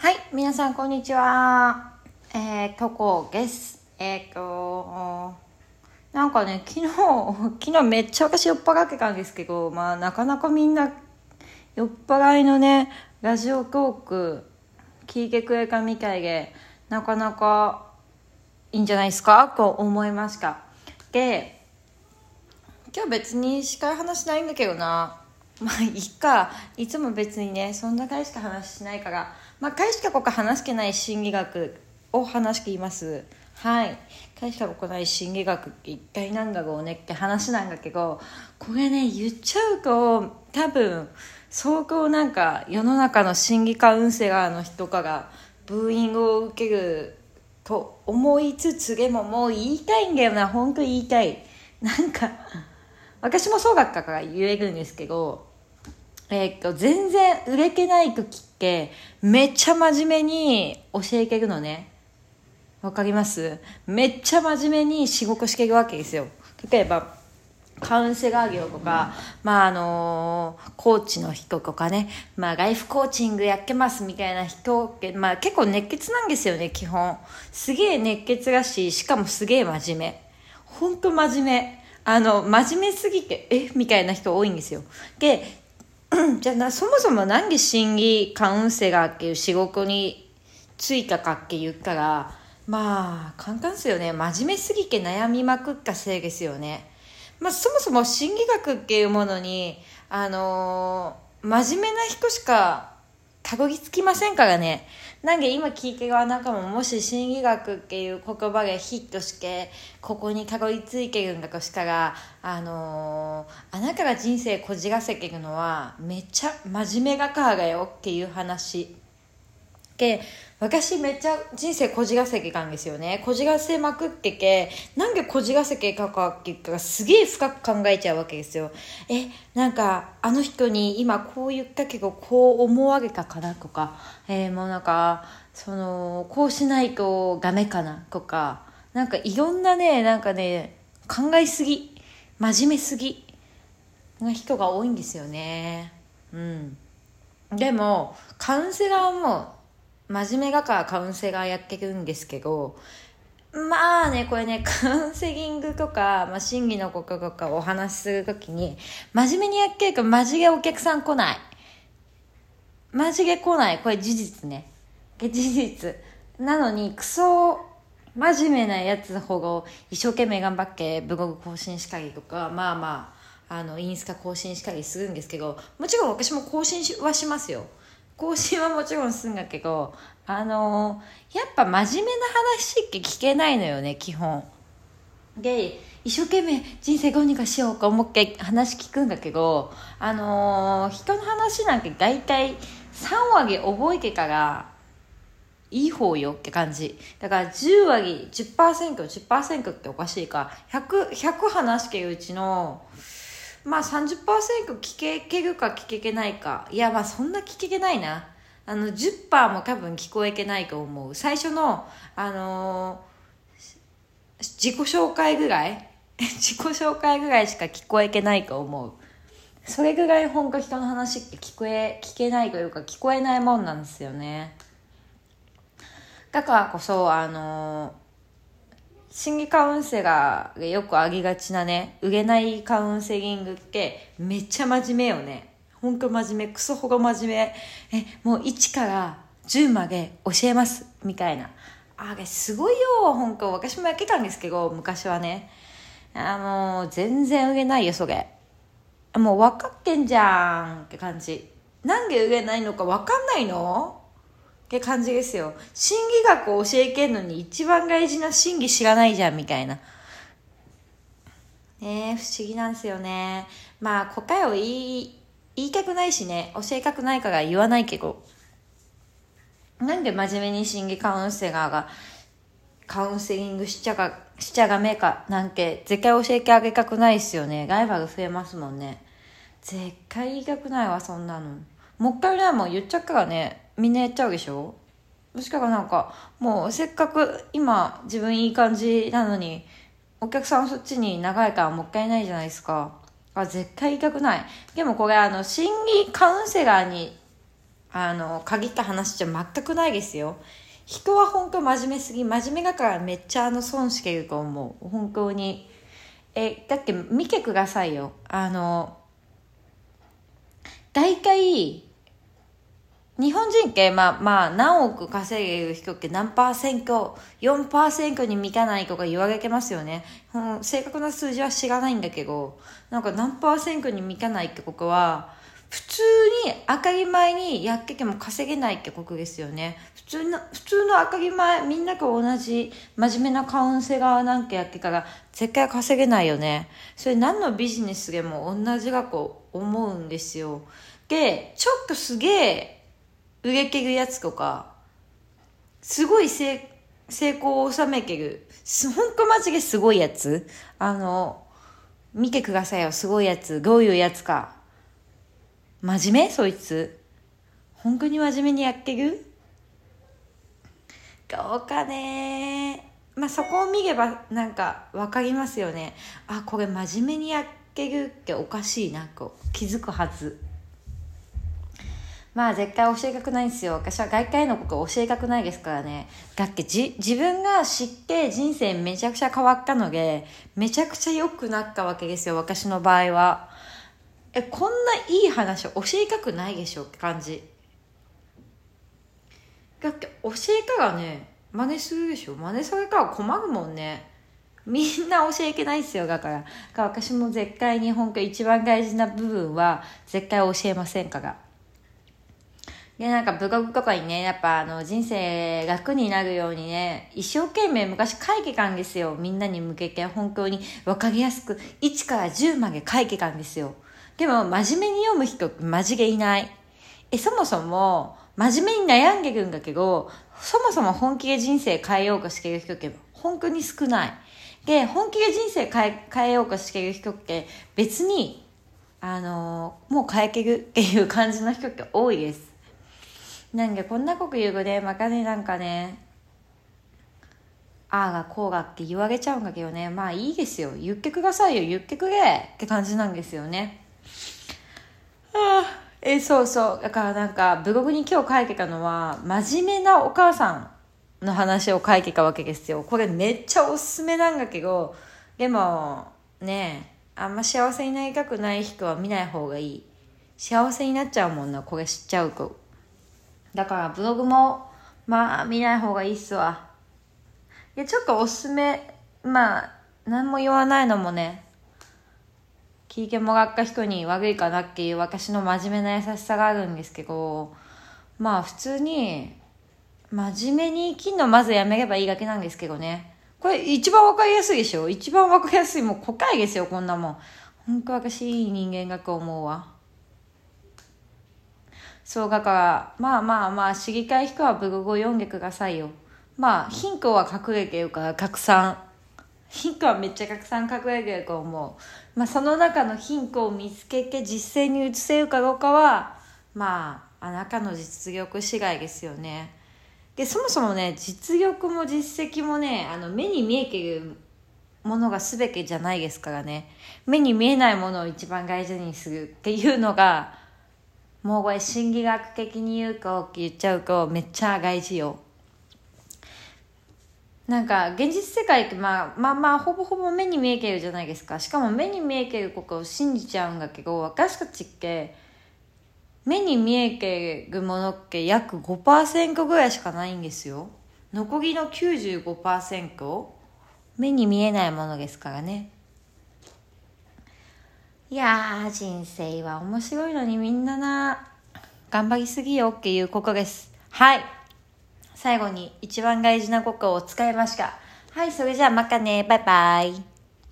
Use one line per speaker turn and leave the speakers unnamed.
はい、皆さんこんにちは。えー、ココです。えー、と、なんかね、昨日、昨日めっちゃ私酔っ払ってたんですけど、まあなかなかみんな酔っ払いのね、ラジオトーク聞いてくれたみたいで、なかなかいいんじゃないですか？と思いました。で、今日別に司会話しないんだけどな。まあいいか。いつも別にね、そんな回しか話しないから。まあ回しかここ話してない心理学を話しています。はい。回しかここない心理学って一体なんだろうねって話なんだけど、これね、言っちゃうと、多分、相当なんか世の中の心理カウンセラーの人からブーイングを受けると思いつつでももう言いたいんだよな本当言いたいなんか私もそうだったから言えるんですけどえーっと全然売れてない時ってめっちゃ真面目に教えてるのねわかります？めっちゃ真面目に仕事してるわけですよ例えばカウンセラー業とか、まああのコーチの人とかね、まあライフコーチングやってますみたいな人って、まあ結構熱血なんですよね、基本。すげえ熱血らし、しかもすげえ真面目。ほんと真面目。あの、真面目すぎて、え？みたいな人多いんですよ。で、じゃあ、そもそも何で心理カウンセラーっていう仕事に就いたかって言ったら、まあ、簡単ですよね。真面目すぎて悩みまくったせいですよね。まあ、そもそも心理学っていうものに、あのー真面目な人しかたどり着きませんからね。なんか今聞いてるあなたももし心理学っていう言葉がヒットして、ここにたどり着いてるんだとしたら、あのーあなたが人生こじらせてるのは、めっちゃ真面目がからだよっていう話。で私めっちゃ人生こじらせてたんですよね。こじらせまくってけなんでこじらせてたかって言ったらすげえ深く考えちゃうわけですよ。えなんかあの人に今こう言ったけどこう思われたかなとか、えーもうなんかそのこうしないとダメかなとかなんかいろんなねなんかね考えすぎ真面目すぎな人が多いんですよね。うん。でもカウンセラーも真面目だからカウンセラーやってるんですけどまあねこれねカウンセリングとか、まあ、心理のこととかお話しするときに真面目にやってるからマジでお客さん来ない。マジで来ない。これ事実ね。事実。なのにクソ真面目なやつほど一生懸命頑張ってブログ更新したりとかまあまああのインスタ更新したりするんですけどもちろん私も更新はしますよ。更新はもちろんすんだけどあのやっぱ真面目な話って聞けないのよね基本。で一生懸命人生どうにかしようか思って話聞くんだけどあの人の話なんて大体3割覚えてからいい方よって感じ。だから10割 10%10% っておかしいか 100, 100話してるうちのまあ30%聞けけるか聞けけないか。いやまあそんな聞けけないな。あの10%も多分聞こえけないと思う。最初のあのー自己紹介ぐらい？自己紹介ぐらいしか聞こえけないと思う。それぐらい本当人の話って聞こえ聞けないというか聞こえないもんなんですよね。だからこそあの心理カウンセラーがよくありがちなね売れないカウンセリングってめっちゃ真面目よね。ほんと真面目。クソほど真面目。えもう1から10まで教えます。みたいな。あれすごいよ本当。私もやってたんですけど昔はね。あもう全然売れないよそれ。もう分かってんじゃんって感じ。なんで売れないのか分かんないの？って感じですよ。心理学を教えてんのに一番大事な心理知らないじゃんみたいな。ねえ不思議なんですよね。まあ答えを言い言いたくないしね。教えたくないから言わないけど。なんで真面目に心理カウンセラーがカウンセリングしちゃがしちゃダメかなんて絶対教えてあげたくないっすよね。ライバル増えますもんね。絶対言いたくないわそんなの。もう一回ねもう言っちゃうからね。みんなやっちゃうでしょ？もしかがなんかもうせっかく今自分いい感じなのにお客さんそっちに長いからもったいないじゃないですか。あ絶対言いたくない。でもこれあの心理カウンセラーにあの限った話じゃ全くないですよ。人は本当真面目すぎ真面目だからめっちゃあの損してると思う。本当に。えだって見てくださいよ。あの大体日本人ってまあまあ何億稼げる人って何パーセント4%に満たないとか言われてますよね、正確な数字は知らないんだけどなんか何パーセントに満たないってことは普通に当たり前にやってても稼げないってことですよね。普通の、普通の当たり前、みんなと同じ真面目なカウンセラーなんてやってから絶対稼げないよね。それ何のビジネスでも同じだと思うんですよ。で、ちょっとすげえ売れてるやつとか、すごい成成功を収めてる、ほんとマジですごいやつあの、見てくださいよ、すごいやつ。どういうやつか。真面目？そいつ。本当に真面目にやってる？どうかねまあそこを見ればなんか分かりますよね。あ、これ真面目にやってるっておかしいな、こう気づくはず。まあ絶対教えたくないんですよ。私は外界のこと教えたくないですからね。だってじ自分が知って人生めちゃくちゃ変わったので、めちゃくちゃ良くなったわけですよ、私の場合は。えこんないい話教えたくないでしょって感じだって教えたらね真似するでしょ真似されたら困るもんねみんな教えてないっすよだからから私も絶対に本当一番大事な部分は絶対教えませんからで、なんかブログとかにね、やっぱあの人生楽になるようにね、一生懸命昔書いてたんですよ。みんなに向けて本当に分かりやすく1から10まで書いてたんですよ。でも、真面目に読む人、マジでいない。え、そもそも、真面目に悩んでるんだけど、そもそも本気で人生変えようとしてる人って、本当に少ない。で、本気で人生変え変えようとしてる人って、別に、あの、もう変えてるっていう感じの人って多いです。なんで、こんなこと言うとね、またね、なんかね、ああがこうがって言われちゃうんだけどね、まあいいですよ。言ってくださいよ、言ってくれって感じなんですよね。ああえそうそう。だからなんかブログに今日書いてたのは真面目なお母さんの話を書いてたわけですよ。これめっちゃおすすめなんだけどでもねあんま幸せになりたくない人は見ない方がいい。幸せになっちゃうもんなこれ知っちゃうと。だからブログもまあ見ない方がいいっすわいやちょっとおすすめまあ何も言わないのもね聞いてもらった人に悪いかなっていう私の真面目な優しさがあるんですけど、まあ普通に、真面目に生きるのまずやめればいいだけなんですけどね。これ一番わかりやすいでしょ？一番わかりやすい。もう答えですよ、こんなもん。本当私いい人間だと思うわ。そうだから、まあまあまあ、知りたい人はブログを読んでくださいよ。まあ、ヒントは隠れてるから拡散。ヒントはめっちゃたくさん隠れてると思う。まあ、その中のヒントを見つけて実践に移せるかどうかは、まあ、あなたの実力次第ですよね。で、そもそもね、実力も実績もね、あの、目に見えてるものが全てじゃないですからね。目に見えないものを一番大事にするっていうのが、もうこれ心理学的に言うかって言っちゃうとめっちゃ大事よ。なんか現実世界ってまあまあまあほぼほぼ目に見えてるじゃないですか。しかも目に見えてることを信じちゃうんだけど私たちって目に見えてるものって約5%ぐらいしかないんですよ。残りの95%目に見えないものですからね。いやー人生は面白いのにみんなな頑張りすぎよっていうことですはい最後に一番大事なことを使いました。はい、それじゃあまたね。バイバイ。